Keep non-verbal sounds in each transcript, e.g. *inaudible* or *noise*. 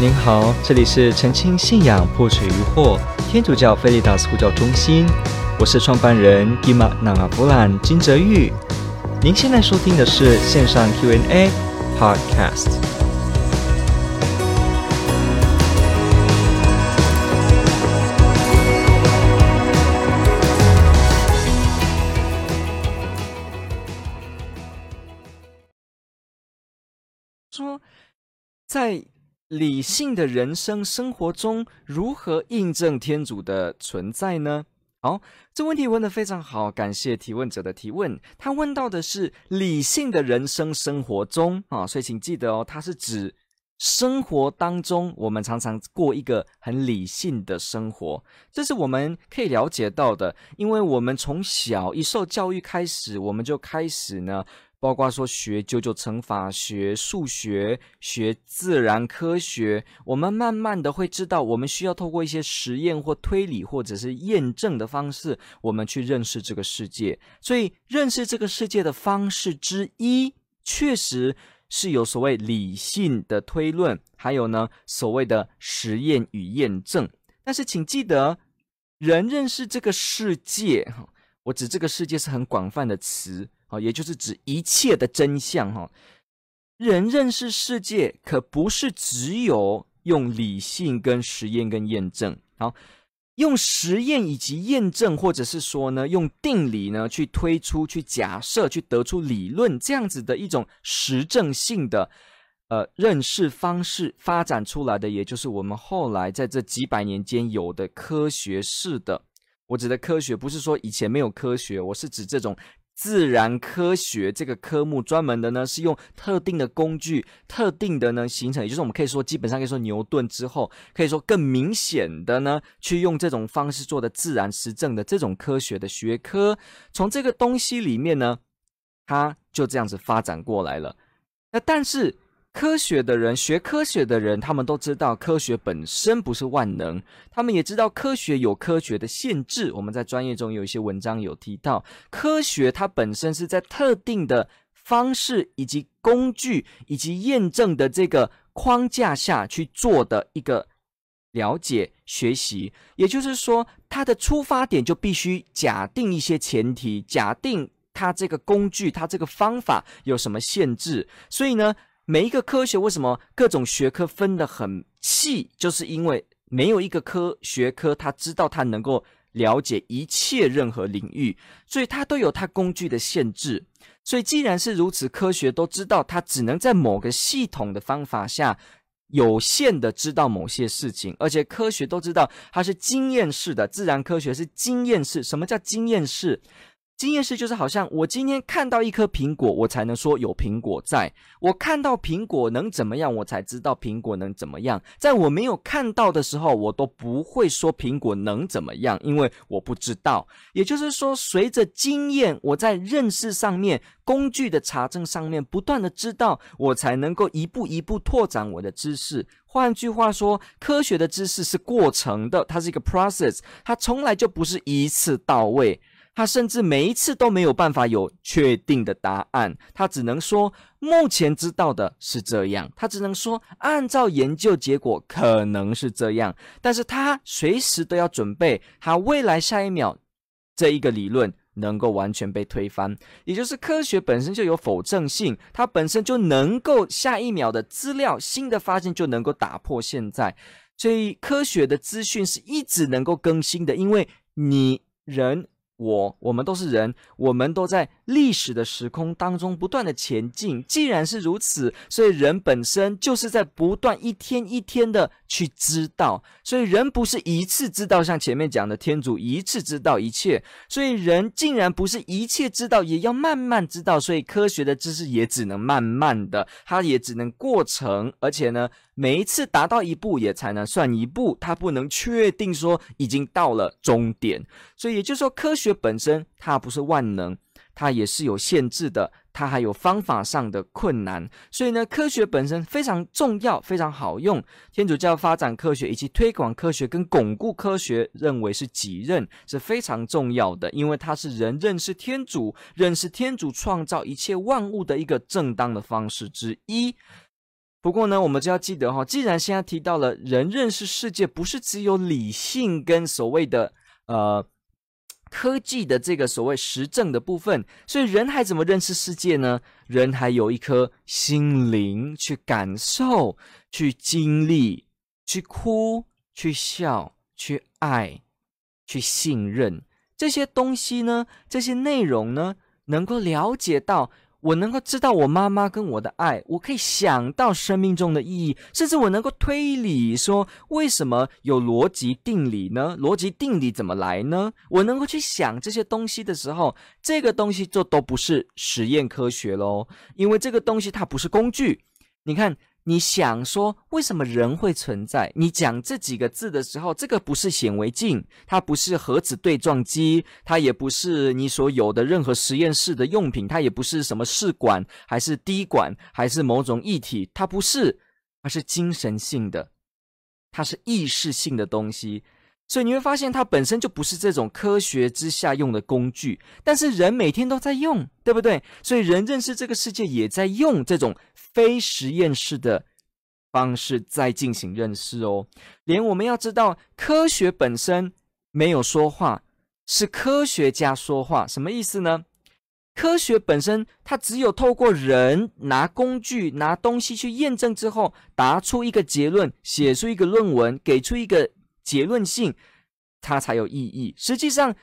您好，这里是澄清信仰破除疑惑天主教菲利达斯呼叫中心，我是创办人吉玛纳阿布兰金泽玉。您现在收听的是线上 Q&A Podcast。说在。理性的人生生活中，如何印证天主的存在呢？好，这问题问得非常好，感谢提问者的提问。他问到的是理性的人生生活中啊，所以请记得哦，它是指生活当中我们常常过一个很理性的生活，这是我们可以了解到的，因为我们从小一受教育开始，我们就开始呢。包括说学九九乘法、学数学、学自然科学，我们慢慢的会知道，我们需要透过一些实验或推理，或者是验证的方式，我们去认识这个世界。所以，认识这个世界的方式之一，确实是有所谓理性的推论，还有呢，所谓的实验与验证。但是，请记得，人认识这个世界，我指这个世界是很广泛的词。好，也就是指一切的真相哈。人认识世界，可不是只有用理性跟实验跟验证。好，用实验以及验证，或者是说呢，用定理呢去推出、去假设、去得出理论，这样子的一种实证性的呃认识方式发展出来的，也就是我们后来在这几百年间有的科学式的。我指的科学，不是说以前没有科学，我是指这种。自然科学这个科目专门的呢，是用特定的工具、特定的呢形成，也就是我们可以说，基本上可以说牛顿之后，可以说更明显的呢，去用这种方式做的自然实证的这种科学的学科，从这个东西里面呢，它就这样子发展过来了。那但是。科学的人，学科学的人，他们都知道科学本身不是万能，他们也知道科学有科学的限制。我们在专业中有一些文章有提到，科学它本身是在特定的方式以及工具以及验证的这个框架下去做的一个了解学习。也就是说，它的出发点就必须假定一些前提，假定它这个工具、它这个方法有什么限制。所以呢，每一个科学为什么各种学科分得很细？就是因为没有一个科学科，他知道他能够了解一切任何领域，所以它都有它工具的限制。所以既然是如此，科学都知道它只能在某个系统的方法下有限的知道某些事情，而且科学都知道它是经验式的，自然科学是经验式。什么叫经验式？经验式就是好像我今天看到一颗苹果，我才能说有苹果在。我看到苹果能怎么样，我才知道苹果能怎么样。在我没有看到的时候，我都不会说苹果能怎么样，因为我不知道。也就是说，随着经验，我在认识上面、工具的查证上面不断的知道，我才能够一步一步拓展我的知识。换句话说，科学的知识是过程的，它是一个 process，它从来就不是一次到位。他甚至每一次都没有办法有确定的答案，他只能说目前知道的是这样，他只能说按照研究结果可能是这样，但是他随时都要准备，他未来下一秒这一个理论能够完全被推翻，也就是科学本身就有否证性，它本身就能够下一秒的资料新的发现就能够打破现在，所以科学的资讯是一直能够更新的，因为你人。我，我们都是人，我们都在历史的时空当中不断的前进。既然是如此，所以人本身就是在不断一天一天的去知道。所以人不是一次知道，像前面讲的天主一次知道一切。所以人竟然不是一切知道，也要慢慢知道。所以科学的知识也只能慢慢的，它也只能过程，而且呢，每一次达到一步也才能算一步，它不能确定说已经到了终点。所以也就是说，科学。本身它不是万能，它也是有限制的，它还有方法上的困难。所以呢，科学本身非常重要，非常好用。天主教发展科学以及推广科学跟巩固科学，认为是己任是非常重要的，因为它是人认识天主、认识天主创造一切万物的一个正当的方式之一。不过呢，我们就要记得哈，既然现在提到了人认识世界，不是只有理性跟所谓的呃科技的这个所谓实证的部分，所以人还怎么认识世界呢？人还有一颗心灵去感受、去经历、去哭、去笑、去爱、去信任这些东西呢？这些内容呢，能够了解到。我能够知道我妈妈跟我的爱，我可以想到生命中的意义，甚至我能够推理说，为什么有逻辑定理呢？逻辑定理怎么来呢？我能够去想这些东西的时候，这个东西就都不是实验科学喽，因为这个东西它不是工具。你看。你想说为什么人会存在？你讲这几个字的时候，这个不是显微镜，它不是核子对撞机，它也不是你所有的任何实验室的用品，它也不是什么试管，还是滴管，还是某种液体，它不是，它是精神性的，它是意识性的东西。所以你会发现，它本身就不是这种科学之下用的工具，但是人每天都在用，对不对？所以人认识这个世界，也在用这种非实验室的方式在进行认识哦。连我们要知道，科学本身没有说话，是科学家说话，什么意思呢？科学本身，它只有透过人拿工具、拿东西去验证之后，答出一个结论，写出一个论文，给出一个。结论性，它才有意义。实际上，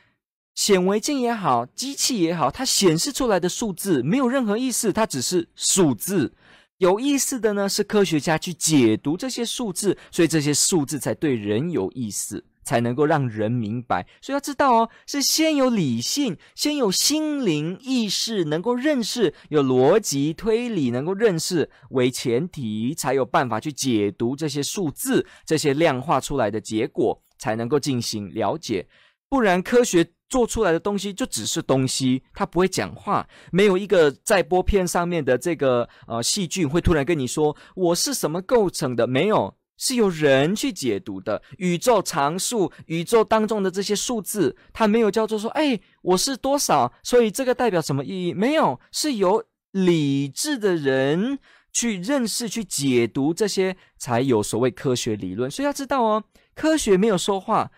显微镜也好，机器也好，它显示出来的数字没有任何意思，它只是数字。有意思的呢，是科学家去解读这些数字，所以这些数字才对人有意思。才能够让人明白，所以要知道哦，是先有理性，先有心灵意识，能够认识，有逻辑推理，能够认识为前提，才有办法去解读这些数字，这些量化出来的结果，才能够进行了解。不然，科学做出来的东西就只是东西，它不会讲话。没有一个载玻片上面的这个呃细菌会突然跟你说我是什么构成的，没有。是由人去解读的宇宙常数，宇宙当中的这些数字，它没有叫做说，哎，我是多少，所以这个代表什么意义？没有，是由理智的人去认识、去解读这些，才有所谓科学理论。所以要知道哦，科学没有说话，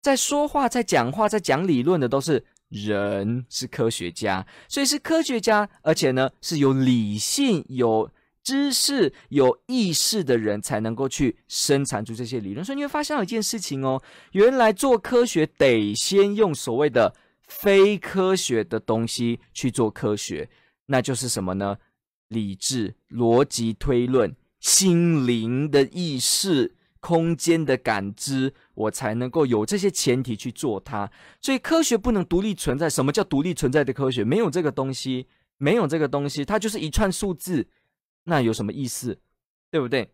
在说话、在讲话、在讲理论的都是人，是科学家，所以是科学家，而且呢是有理性有。知识有意识的人才能够去生产出这些理论，所以你会发现一件事情哦，原来做科学得先用所谓的非科学的东西去做科学，那就是什么呢？理智、逻辑推论、心灵的意识、空间的感知，我才能够有这些前提去做它。所以科学不能独立存在。什么叫独立存在的科学？没有这个东西，没有这个东西，它就是一串数字。那有什么意思，对不对？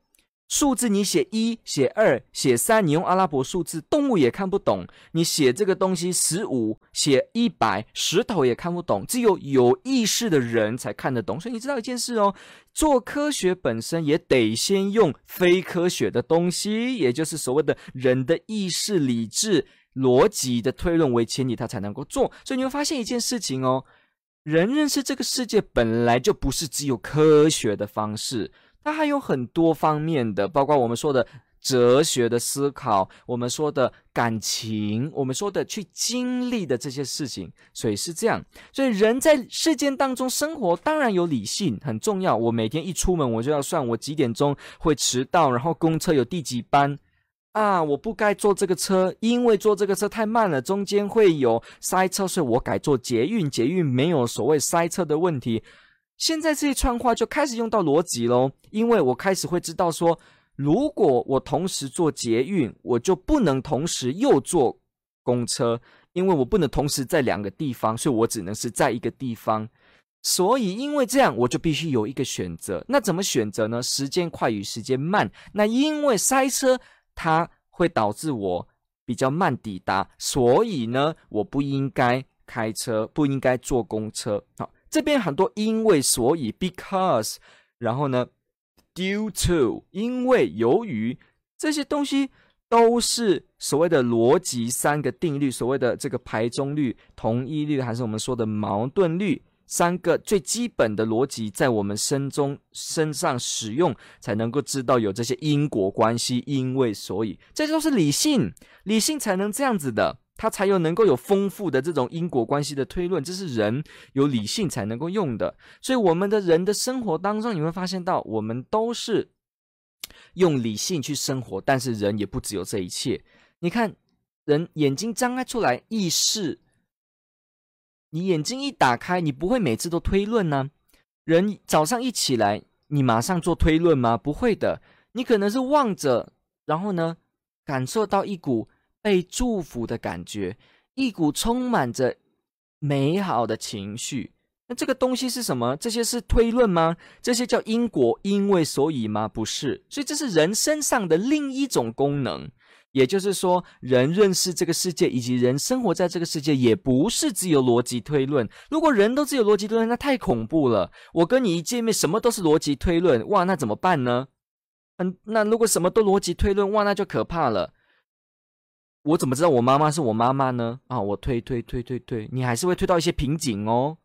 数字你写一、写二、写三，你用阿拉伯数字，动物也看不懂。你写这个东西十五、写一百，石头也看不懂。只有有意识的人才看得懂。所以你知道一件事哦，做科学本身也得先用非科学的东西，也就是所谓的人的意识、理智、逻辑的推论为前提，他才能够做。所以你会发现一件事情哦。人认识这个世界本来就不是只有科学的方式，它还有很多方面的，包括我们说的哲学的思考，我们说的感情，我们说的去经历的这些事情。所以是这样，所以人在世间当中生活，当然有理性很重要。我每天一出门，我就要算我几点钟会迟到，然后公车有第几班。啊！我不该坐这个车，因为坐这个车太慢了，中间会有塞车，所以我改坐捷运。捷运没有所谓塞车的问题。现在这一串话就开始用到逻辑喽，因为我开始会知道说，如果我同时坐捷运，我就不能同时又坐公车，因为我不能同时在两个地方，所以我只能是在一个地方。所以因为这样，我就必须有一个选择。那怎么选择呢？时间快与时间慢。那因为塞车。它会导致我比较慢抵达，所以呢，我不应该开车，不应该坐公车。好，这边很多因为、所以，because，然后呢，due to，因为、由于这些东西都是所谓的逻辑三个定律，所谓的这个排中律、同一律，还是我们说的矛盾律。三个最基本的逻辑在我们身中身上使用，才能够知道有这些因果关系，因为所以，这都是理性，理性才能这样子的，它才有能够有丰富的这种因果关系的推论，这是人有理性才能够用的。所以，我们的人的生活当中，你会发现到，我们都是用理性去生活，但是人也不只有这一切。你看，人眼睛张开出来，意识。你眼睛一打开，你不会每次都推论呢？人早上一起来，你马上做推论吗？不会的，你可能是望着，然后呢，感受到一股被祝福的感觉，一股充满着美好的情绪。那这个东西是什么？这些是推论吗？这些叫因果，因为所以吗？不是，所以这是人身上的另一种功能。也就是说，人认识这个世界，以及人生活在这个世界，也不是只有逻辑推论。如果人都只有逻辑推论，那太恐怖了。我跟你一见面，什么都是逻辑推论，哇，那怎么办呢？嗯，那如果什么都逻辑推论，哇，那就可怕了。我怎么知道我妈妈是我妈妈呢？啊，我推推推推推，你还是会推到一些瓶颈哦。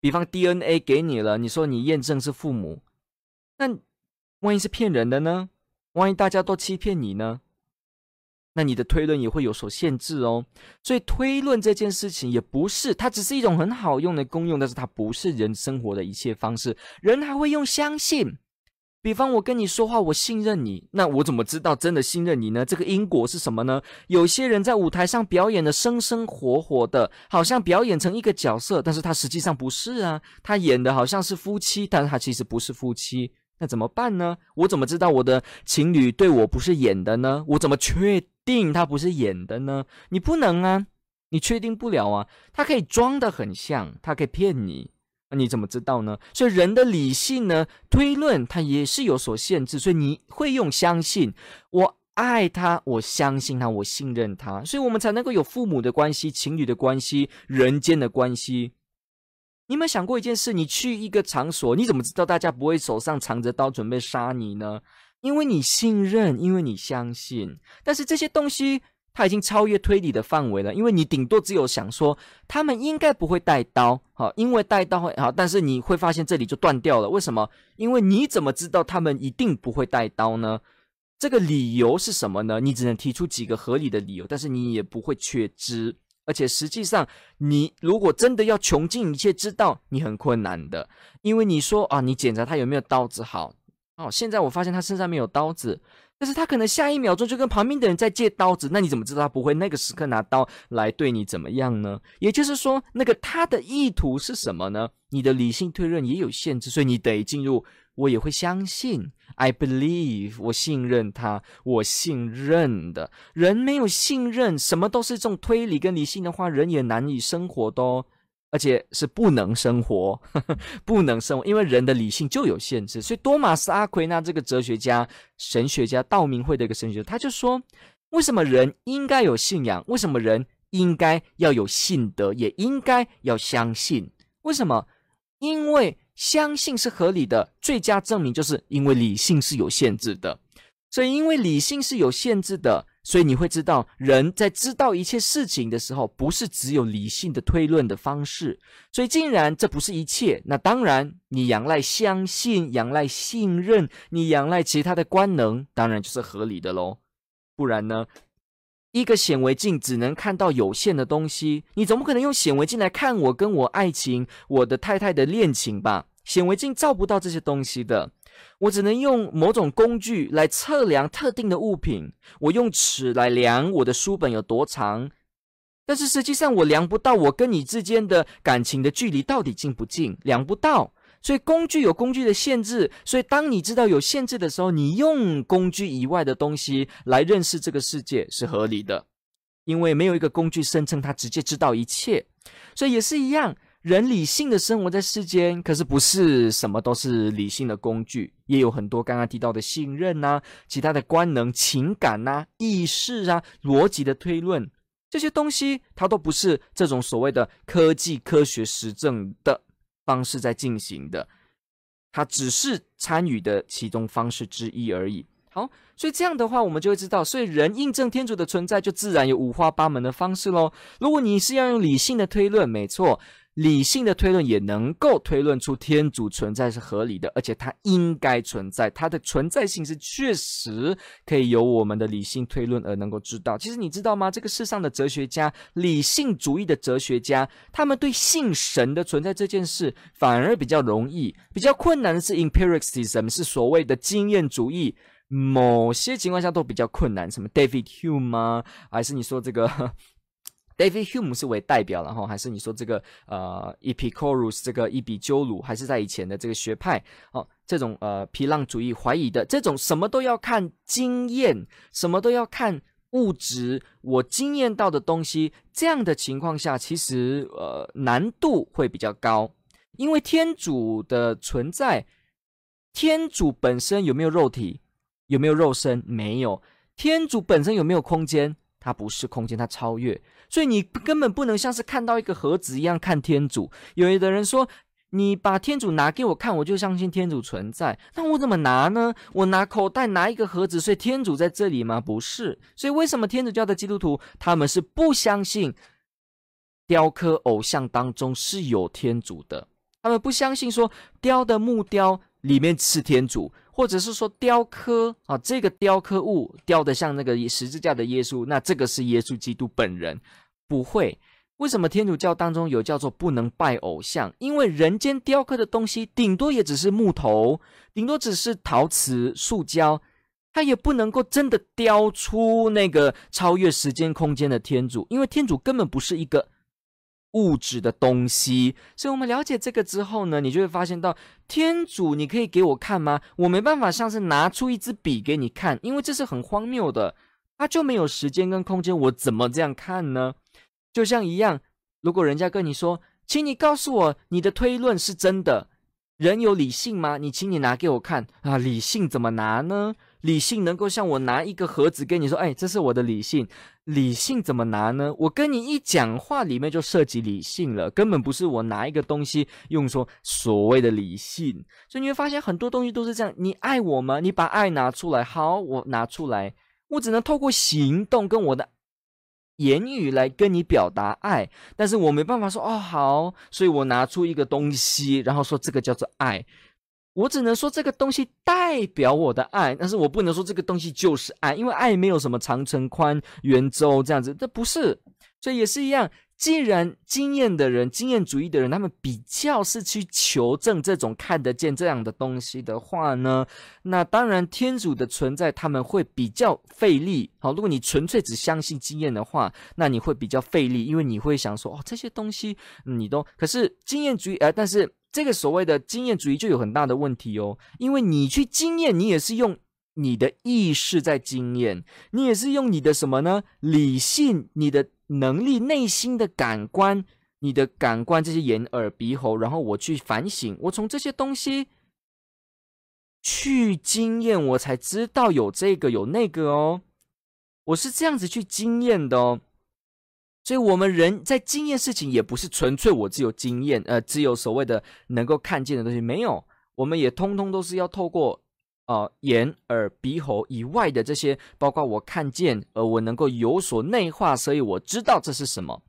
比方 DNA 给你了，你说你验证是父母，那万一是骗人的呢？万一大家都欺骗你呢？那你的推论也会有所限制哦，所以推论这件事情也不是，它只是一种很好用的功用，但是它不是人生活的一切方式。人还会用相信，比方我跟你说话，我信任你，那我怎么知道真的信任你呢？这个因果是什么呢？有些人在舞台上表演的生生活活的，好像表演成一个角色，但是他实际上不是啊，他演的好像是夫妻，但是他其实不是夫妻。那怎么办呢？我怎么知道我的情侣对我不是演的呢？我怎么确电影他不是演的呢？你不能啊，你确定不了啊。他可以装得很像，他可以骗你，那你怎么知道呢？所以人的理性呢，推论它也是有所限制，所以你会用相信，我爱他，我相信他，我信任他，所以我们才能够有父母的关系、情侣的关系、人间的关系。你有没有想过一件事？你去一个场所，你怎么知道大家不会手上藏着刀准备杀你呢？因为你信任，因为你相信。但是这些东西它已经超越推理的范围了，因为你顶多只有想说他们应该不会带刀，好，因为带刀会好，但是你会发现这里就断掉了。为什么？因为你怎么知道他们一定不会带刀呢？这个理由是什么呢？你只能提出几个合理的理由，但是你也不会确知。而且实际上，你如果真的要穷尽一切知道，你很困难的，因为你说啊，你检查他有没有刀子，好，哦，现在我发现他身上没有刀子，但是他可能下一秒钟就跟旁边的人在借刀子，那你怎么知道他不会那个时刻拿刀来对你怎么样呢？也就是说，那个他的意图是什么呢？你的理性推论也有限制，所以你得进入。我也会相信，I believe，我信任他，我信任的。人没有信任，什么都是这种推理跟理性的话，人也难以生活的哦，而且是不能生活，呵呵，不能生活，因为人的理性就有限制。所以多玛斯阿奎那这个哲学家、神学家、道明会的一个神学家，他就说：为什么人应该有信仰？为什么人应该要有信德？也应该要相信？为什么？因为。相信是合理的，最佳证明就是因为理性是有限制的，所以因为理性是有限制的，所以你会知道人在知道一切事情的时候，不是只有理性的推论的方式。所以，既然这不是一切，那当然你仰赖相信、仰赖信任，你仰赖其他的官能，当然就是合理的喽。不然呢？一个显微镜只能看到有限的东西，你总不可能用显微镜来看我跟我爱情、我的太太的恋情吧？显微镜照不到这些东西的，我只能用某种工具来测量特定的物品。我用尺来量我的书本有多长，但是实际上我量不到我跟你之间的感情的距离到底近不近，量不到。所以工具有工具的限制，所以当你知道有限制的时候，你用工具以外的东西来认识这个世界是合理的，因为没有一个工具声称它直接知道一切。所以也是一样，人理性的生活在世间，可是不是什么都是理性的工具，也有很多刚刚提到的信任呐、啊、其他的官能、情感呐、啊、意识啊、逻辑的推论这些东西，它都不是这种所谓的科技、科学实证的。方式在进行的，它只是参与的其中方式之一而已。好，所以这样的话，我们就会知道，所以人印证天主的存在，就自然有五花八门的方式喽。如果你是要用理性的推论，没错，理性的推论也能够推论出天主存在是合理的，而且它应该存在，它的存在性是确实可以由我们的理性推论而能够知道。其实你知道吗？这个世上的哲学家，理性主义的哲学家，他们对信神的存在这件事反而比较容易，比较困难的是 empiricism，是所谓的经验主义，某些情况下都比较困难。什么 David Hume 吗？还是你说这个？David Hume 是为代表，然后还是你说这个呃，Epicurus 这个伊比鸠鲁，还是在以前的这个学派哦，这种呃皮浪主义怀疑的这种什么都要看经验，什么都要看物质，我经验到的东西，这样的情况下，其实呃难度会比较高，因为天主的存在，天主本身有没有肉体，有没有肉身？没有。天主本身有没有空间？它不是空间，它超越。所以你根本不能像是看到一个盒子一样看天主。有的人说，你把天主拿给我看，我就相信天主存在。那我怎么拿呢？我拿口袋拿一个盒子，所以天主在这里吗？不是。所以为什么天主教的基督徒他们是不相信雕刻偶像当中是有天主的？他们不相信说雕的木雕里面是天主。或者是说雕刻啊，这个雕刻物雕的像那个十字架的耶稣，那这个是耶稣基督本人，不会。为什么天主教当中有叫做不能拜偶像？因为人间雕刻的东西顶多也只是木头，顶多只是陶瓷、塑胶，它也不能够真的雕出那个超越时间空间的天主，因为天主根本不是一个。物质的东西，所以我们了解这个之后呢，你就会发现到天主，你可以给我看吗？我没办法像是拿出一支笔给你看，因为这是很荒谬的，它就没有时间跟空间，我怎么这样看呢？就像一样，如果人家跟你说，请你告诉我你的推论是真的，人有理性吗？你请你拿给我看啊，理性怎么拿呢？理性能够像我拿一个盒子跟你说，哎，这是我的理性。理性怎么拿呢？我跟你一讲话，里面就涉及理性了，根本不是我拿一个东西用说所谓的理性。所以你会发现很多东西都是这样。你爱我吗？你把爱拿出来，好，我拿出来，我只能透过行动跟我的言语来跟你表达爱，但是我没办法说哦好，所以我拿出一个东西，然后说这个叫做爱。我只能说这个东西代表我的爱，但是我不能说这个东西就是爱，因为爱没有什么长城宽圆周这样子，这不是，所以也是一样。既然经验的人、经验主义的人，他们比较是去求证这种看得见这样的东西的话呢，那当然天主的存在他们会比较费力。好，如果你纯粹只相信经验的话，那你会比较费力，因为你会想说哦，这些东西你都可是经验主义，呃，但是。这个所谓的经验主义就有很大的问题哦，因为你去经验，你也是用你的意识在经验，你也是用你的什么呢？理性、你的能力、内心的感官、你的感官这些眼耳鼻喉，然后我去反省，我从这些东西去经验，我才知道有这个有那个哦，我是这样子去经验的哦。所以，我们人在经验事情，也不是纯粹我只有经验，呃，只有所谓的能够看见的东西，没有，我们也通通都是要透过，呃，眼耳鼻喉以外的这些，包括我看见，而我能够有所内化，所以我知道这是什么。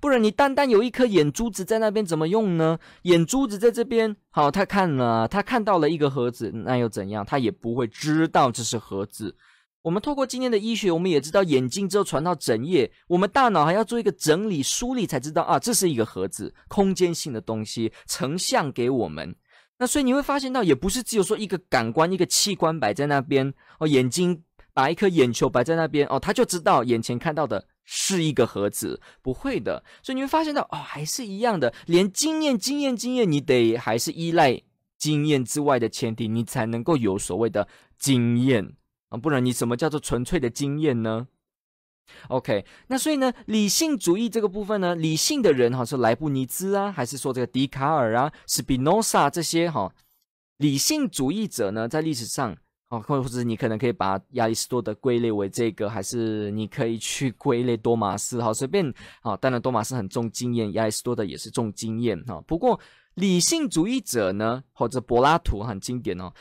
不然，你单单有一颗眼珠子在那边怎么用呢？眼珠子在这边，好，他看了，他看到了一个盒子，那又怎样？他也不会知道这是盒子。我们透过今天的医学，我们也知道眼睛之后传到整叶，我们大脑还要做一个整理梳理，才知道啊，这是一个盒子，空间性的东西成像给我们。那所以你会发现到，也不是只有说一个感官、一个器官摆在那边哦，眼睛把一颗眼球摆在那边哦，他就知道眼前看到的是一个盒子，不会的。所以你会发现到哦，还是一样的，连经验、经验、经验，你得还是依赖经验之外的前提，你才能够有所谓的经验。啊，不然你什么叫做纯粹的经验呢？OK，那所以呢，理性主义这个部分呢，理性的人哈，是莱布尼兹啊，还是说这个笛卡尔啊、斯宾诺萨这些哈，理性主义者呢，在历史上啊，或或者你可能可以把亚里士多德归类为这个，还是你可以去归类多马斯，好，随便啊。当然，多马斯很重经验，亚里士多德也是重经验哈。不过，理性主义者呢，或者柏拉图很经典哦。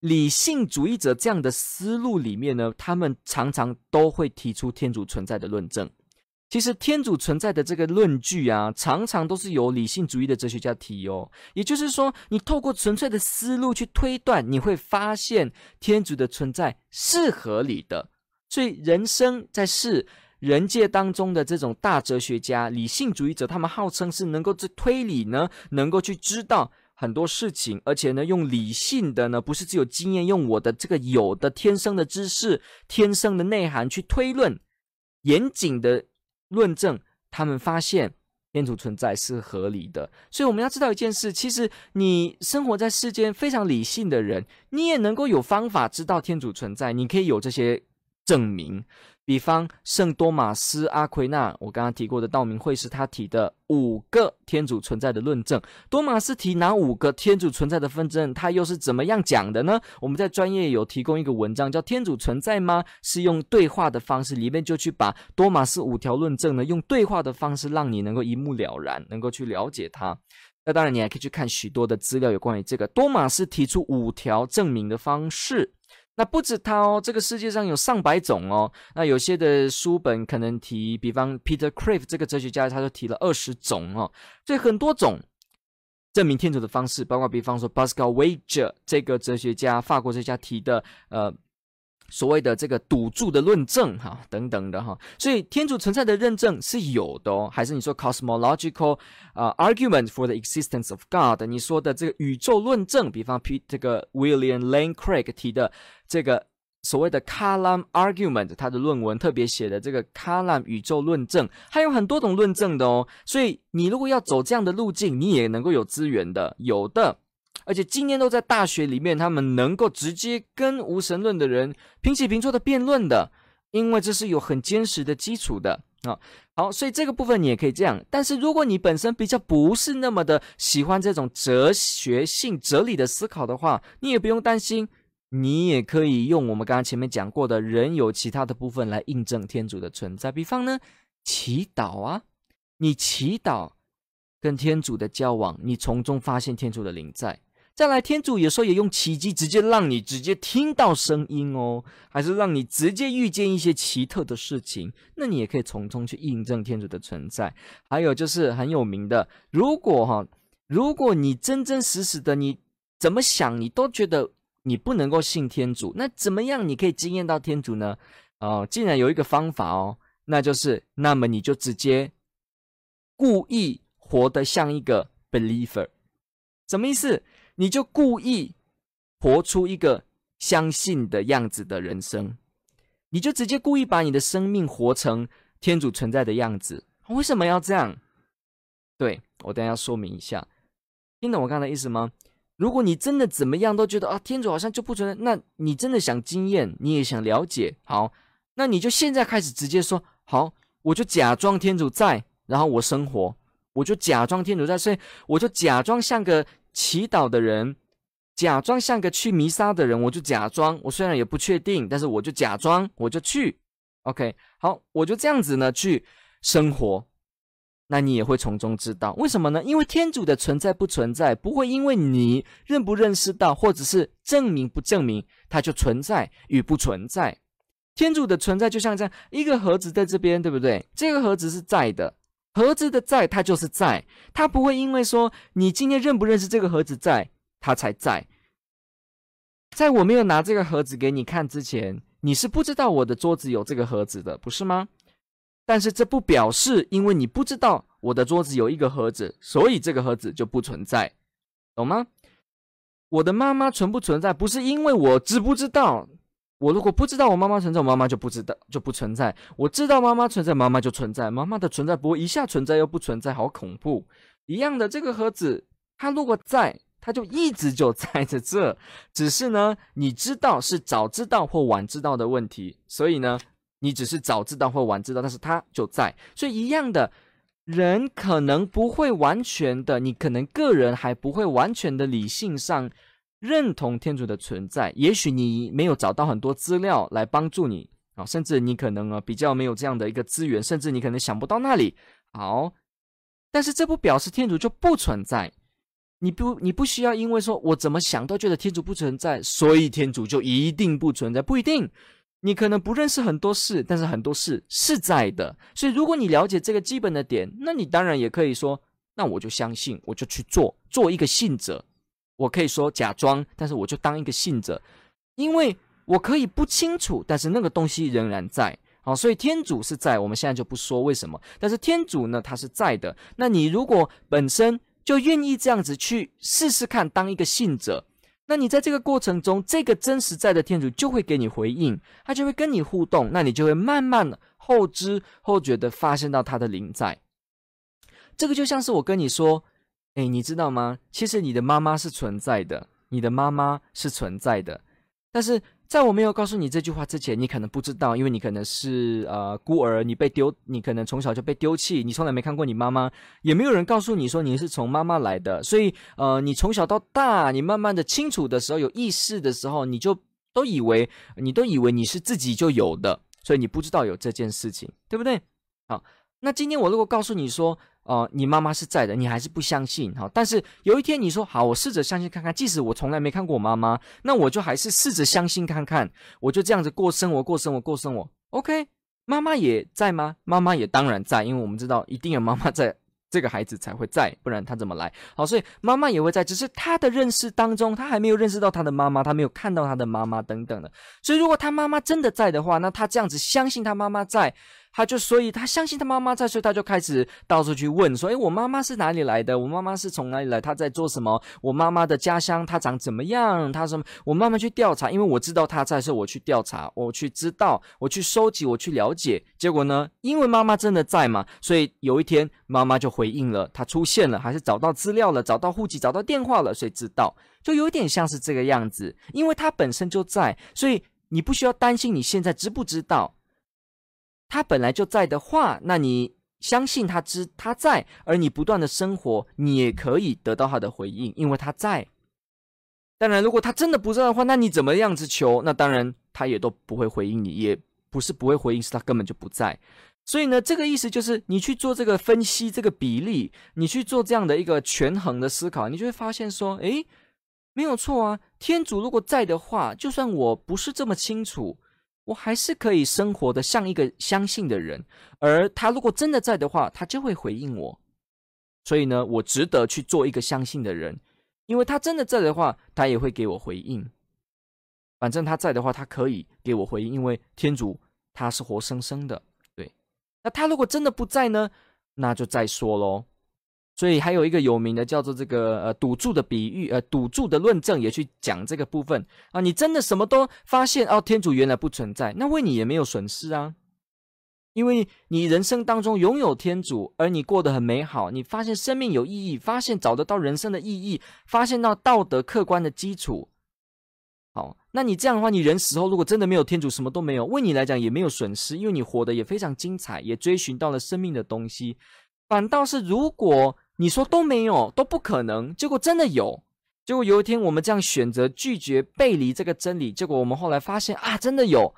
理性主义者这样的思路里面呢，他们常常都会提出天主存在的论证。其实天主存在的这个论据啊，常常都是由理性主义的哲学家提哦。也就是说，你透过纯粹的思路去推断，你会发现天主的存在是合理的。所以，人生在世人界当中的这种大哲学家、理性主义者，他们号称是能够去推理呢，能够去知道很多事情，而且呢，用理性的呢，不是只有经验，用我的这个有的天生的知识、天生的内涵去推论，严谨的论证，他们发现天主存在是合理的。所以我们要知道一件事，其实你生活在世间非常理性的人，你也能够有方法知道天主存在，你可以有这些证明。比方圣多玛斯阿奎那，我刚刚提过的道明会是，他提的五个天主存在的论证。多玛斯提哪五个天主存在的纷争？他又是怎么样讲的呢？我们在专业有提供一个文章，叫《天主存在吗？》是用对话的方式，里面就去把多玛斯五条论证呢，用对话的方式，让你能够一目了然，能够去了解它。那当然，你还可以去看许多的资料，有关于这个多玛斯提出五条证明的方式。那不止他哦，这个世界上有上百种哦。那有些的书本可能提，比方 Peter Kreef 这个哲学家，他就提了二十种哦。所以很多种证明天主的方式，包括比方说 Pascal Wager 这个哲学家，法国哲学家提的呃。所谓的这个赌注的论证，哈，等等的哈，所以天主存在的认证是有的哦。还是你说 cosmological 啊、argument for the existence of God？你说的这个宇宙论证，比方 P 这个 William Lane Craig 提的这个所谓的 Kalam argument，他的论文特别写的这个 Kalam 宇宙论证，还有很多种论证的哦。所以你如果要走这样的路径，你也能够有资源的，有的。而且今天都在大学里面，他们能够直接跟无神论的人平起平坐的辩论的，因为这是有很坚实的基础的啊。好，所以这个部分你也可以这样。但是如果你本身比较不是那么的喜欢这种哲学性、哲理的思考的话，你也不用担心，你也可以用我们刚刚前面讲过的人有其他的部分来印证天主的存在。比方呢，祈祷啊，你祈祷跟天主的交往，你从中发现天主的灵在。再来，天主有时候也用奇迹直接让你直接听到声音哦，还是让你直接遇见一些奇特的事情，那你也可以从中去印证天主的存在。还有就是很有名的，如果哈，如果你真真实实的，你怎么想你都觉得你不能够信天主，那怎么样你可以惊艳到天主呢？哦，竟然有一个方法哦，那就是，那么你就直接故意活得像一个 believer，什么意思？你就故意活出一个相信的样子的人生，你就直接故意把你的生命活成天主存在的样子。为什么要这样？对，我等下要说明一下，听懂我刚才的意思吗？如果你真的怎么样都觉得啊，天主好像就不存在，那你真的想经验，你也想了解，好，那你就现在开始直接说，好，我就假装天主在，然后我生活，我就假装天主在，所以我就假装像个。祈祷的人，假装像个去弥撒的人，我就假装。我虽然也不确定，但是我就假装，我就去。OK，好，我就这样子呢去生活。那你也会从中知道为什么呢？因为天主的存在不存在，不会因为你认不认识到，或者是证明不证明，它就存在与不存在。天主的存在就像这样一个盒子在这边，对不对？这个盒子是在的。盒子的在，它就是在，它不会因为说你今天认不认识这个盒子在，它才在。在我没有拿这个盒子给你看之前，你是不知道我的桌子有这个盒子的，不是吗？但是这不表示，因为你不知道我的桌子有一个盒子，所以这个盒子就不存在，懂吗？我的妈妈存不存在，不是因为我知不知道。我如果不知道我妈妈存在，我妈妈就不知道，就不存在。我知道妈妈存在，妈妈就存在。妈妈的存在不会一下存在又不存在，好恐怖。一样的，这个盒子，它如果在，它就一直就 *laughs* 在着这。只是呢，你知道是早知道或晚知道的问题，所以呢，你只是早知道或晚知道，但是它就在。所以一样的，人可能不会完全的，你可能个人还不会完全的理性上。认同天主的存在，也许你没有找到很多资料来帮助你啊，甚至你可能啊比较没有这样的一个资源，甚至你可能想不到那里。好，但是这不表示天主就不存在。你不，你不需要因为说我怎么想都觉得天主不存在，所以天主就一定不存在，不一定。你可能不认识很多事，但是很多事是在的。所以，如果你了解这个基本的点，那你当然也可以说，那我就相信，我就去做，做一个信者。我可以说假装，但是我就当一个信者，因为我可以不清楚，但是那个东西仍然在。好，所以天主是在，我们现在就不说为什么，但是天主呢，他是在的。那你如果本身就愿意这样子去试试看，当一个信者。那你在这个过程中，这个真实在的天主就会给你回应，他就会跟你互动，那你就会慢慢后知后觉的发现到他的灵在。这个就像是我跟你说，哎，你知道吗？其实你的妈妈是存在的，你的妈妈是存在的，但是。在我没有告诉你这句话之前，你可能不知道，因为你可能是呃孤儿，你被丢，你可能从小就被丢弃，你从来没看过你妈妈，也没有人告诉你说你是从妈妈来的，所以呃，你从小到大，你慢慢的清楚的时候，有意识的时候，你就都以为你都以为你是自己就有的，所以你不知道有这件事情，对不对？好，那今天我如果告诉你说。哦、你妈妈是在的，你还是不相信哈？但是有一天你说好，我试着相信看看，即使我从来没看过我妈妈，那我就还是试着相信看看，我就这样子过生活，过生活，过生活。OK，妈妈也在吗？妈妈也当然在，因为我们知道一定有妈妈在，这个孩子才会在，不然他怎么来？好，所以妈妈也会在，只是他的认识当中，他还没有认识到他的妈妈，他没有看到他的妈妈等等的。所以如果他妈妈真的在的话，那他这样子相信他妈妈在。他就所以，他相信他妈妈在，所以他就开始到处去问，说：“诶，我妈妈是哪里来的？我妈妈是从哪里来？她在做什么？我妈妈的家乡她长怎么样？她什么？我慢慢去调查，因为我知道她在，所以我去调查，我去知道，我去收集，我去了解。结果呢，因为妈妈真的在嘛，所以有一天妈妈就回应了，她出现了，还是找到资料了，找到户籍，找到电话了，所以知道，就有点像是这个样子。因为她本身就在，所以你不需要担心你现在知不知道。”他本来就在的话，那你相信他知他在，而你不断的生活，你也可以得到他的回应，因为他在。当然，如果他真的不在的话，那你怎么样子求？那当然他也都不会回应你，也不是不会回应，是他根本就不在。所以呢，这个意思就是你去做这个分析，这个比例，你去做这样的一个权衡的思考，你就会发现说，诶，没有错啊，天主如果在的话，就算我不是这么清楚。我还是可以生活的像一个相信的人，而他如果真的在的话，他就会回应我。所以呢，我值得去做一个相信的人，因为他真的在的话，他也会给我回应。反正他在的话，他可以给我回应，因为天主他是活生生的。对，那他如果真的不在呢，那就再说喽。所以还有一个有名的叫做这个呃赌注的比喻，呃赌注的论证也去讲这个部分啊。你真的什么都发现哦，天主原来不存在，那为你也没有损失啊，因为你人生当中拥有天主，而你过得很美好，你发现生命有意义，发现找得到人生的意义，发现到道德客观的基础。好，那你这样的话，你人死后如果真的没有天主，什么都没有，为你来讲也没有损失，因为你活得也非常精彩，也追寻到了生命的东西。反倒是如果你说都没有，都不可能。结果真的有，结果有一天我们这样选择拒绝背离这个真理，结果我们后来发现啊，真的有。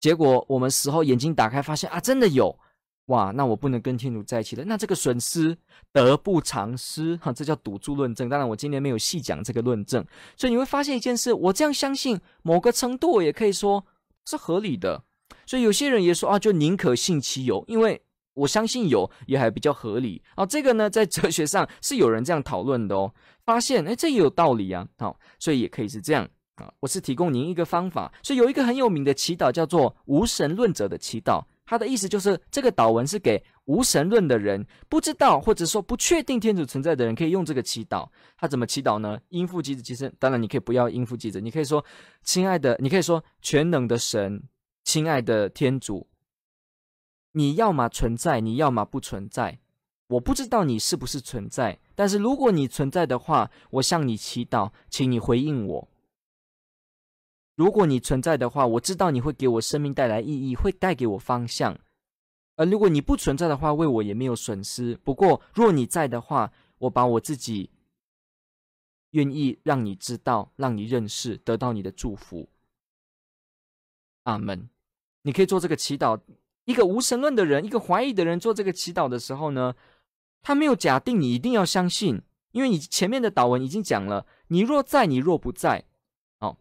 结果我们死后眼睛打开，发现啊，真的有。哇，那我不能跟天主在一起了，那这个损失得不偿失哈，这叫赌注论证。当然，我今天没有细讲这个论证，所以你会发现一件事，我这样相信某个程度，我也可以说是合理的。所以有些人也说啊，就宁可信其有，因为。我相信有也还比较合理啊，这个呢，在哲学上是有人这样讨论的哦。发现哎，这也有道理啊，好，所以也可以是这样啊。我是提供您一个方法，所以有一个很有名的祈祷叫做无神论者的祈祷，它的意思就是这个祷文是给无神论的人，不知道或者说不确定天主存在的人可以用这个祈祷。他怎么祈祷呢？应父及子，其实当然你可以不要应父及子，你可以说亲爱的，你可以说全能的神，亲爱的天主。你要么存在，你要么不存在。我不知道你是不是存在，但是如果你存在的话，我向你祈祷，请你回应我。如果你存在的话，我知道你会给我生命带来意义，会带给我方向。而如果你不存在的话，为我也没有损失。不过，若你在的话，我把我自己愿意让你知道，让你认识，得到你的祝福。阿门。你可以做这个祈祷。一个无神论的人，一个怀疑的人做这个祈祷的时候呢，他没有假定你一定要相信，因为你前面的祷文已经讲了，你若在，你若不在，哦，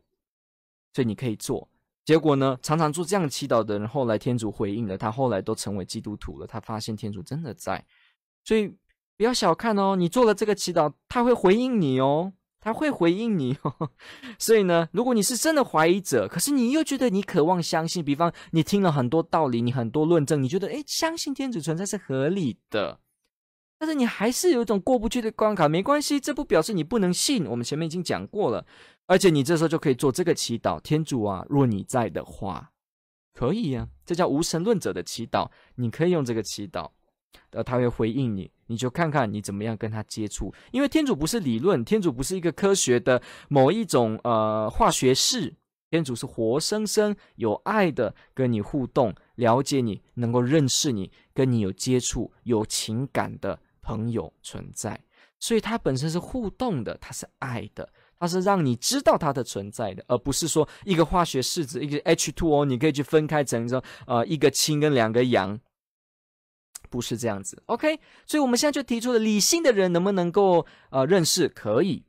所以你可以做。结果呢，常常做这样祈祷的人，后来天主回应了，他后来都成为基督徒了。他发现天主真的在，所以不要小看哦，你做了这个祈祷，他会回应你哦，他会回应你哦。*laughs* 所以呢，如果你是真的怀疑者，可是你又觉得你渴望相信，比方你听了很多道理，你很多论证，你觉得诶，相信天主存在是合理的。但是你还是有一种过不去的关卡，没关系，这不表示你不能信。我们前面已经讲过了，而且你这时候就可以做这个祈祷：天主啊，若你在的话，可以呀、这叫无神论者的祈祷，你可以用这个祈祷，呃，他会回应你，你就看看你怎么样跟他接触。因为天主不是理论，天主不是一个科学的某一种呃化学式，天主是活生生有爱的跟你互动，了解你，能够认识你，跟你有接触，有情感的。朋友存在，所以它本身是互动的，它是爱的，它是让你知道它的存在的，而不是说一个化学式子，一个 H2O，你可以去分开成说，呃，一个氢跟两个氧，不是这样子。OK，所以我们现在就提出了，理性的人能不能够呃认识？可以。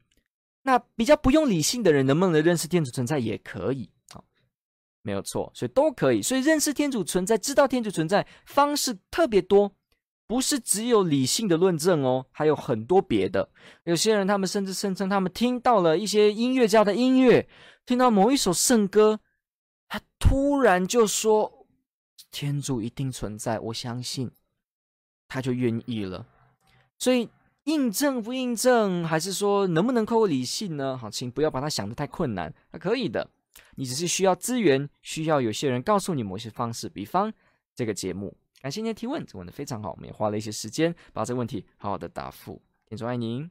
那比较不用理性的人能不能认识天主存在？也可以。好，没有错，所以都可以。所以认识天主存在，知道天主存在方式特别多。不是只有理性的论证哦，还有很多别的。有些人他们甚至声称，他们听到了一些音乐家的音乐，听到某一首圣歌，他突然就说：“天主一定存在，我相信。”他就愿意了。所以印证不印证，还是说能不能扣理性呢？好，请不要把它想得太困难，它可以的。你只是需要资源，需要有些人告诉你某些方式，比方这个节目。感谢您的提问，这问的非常好，我们也花了一些时间把这个问题好好的答复。天主爱您。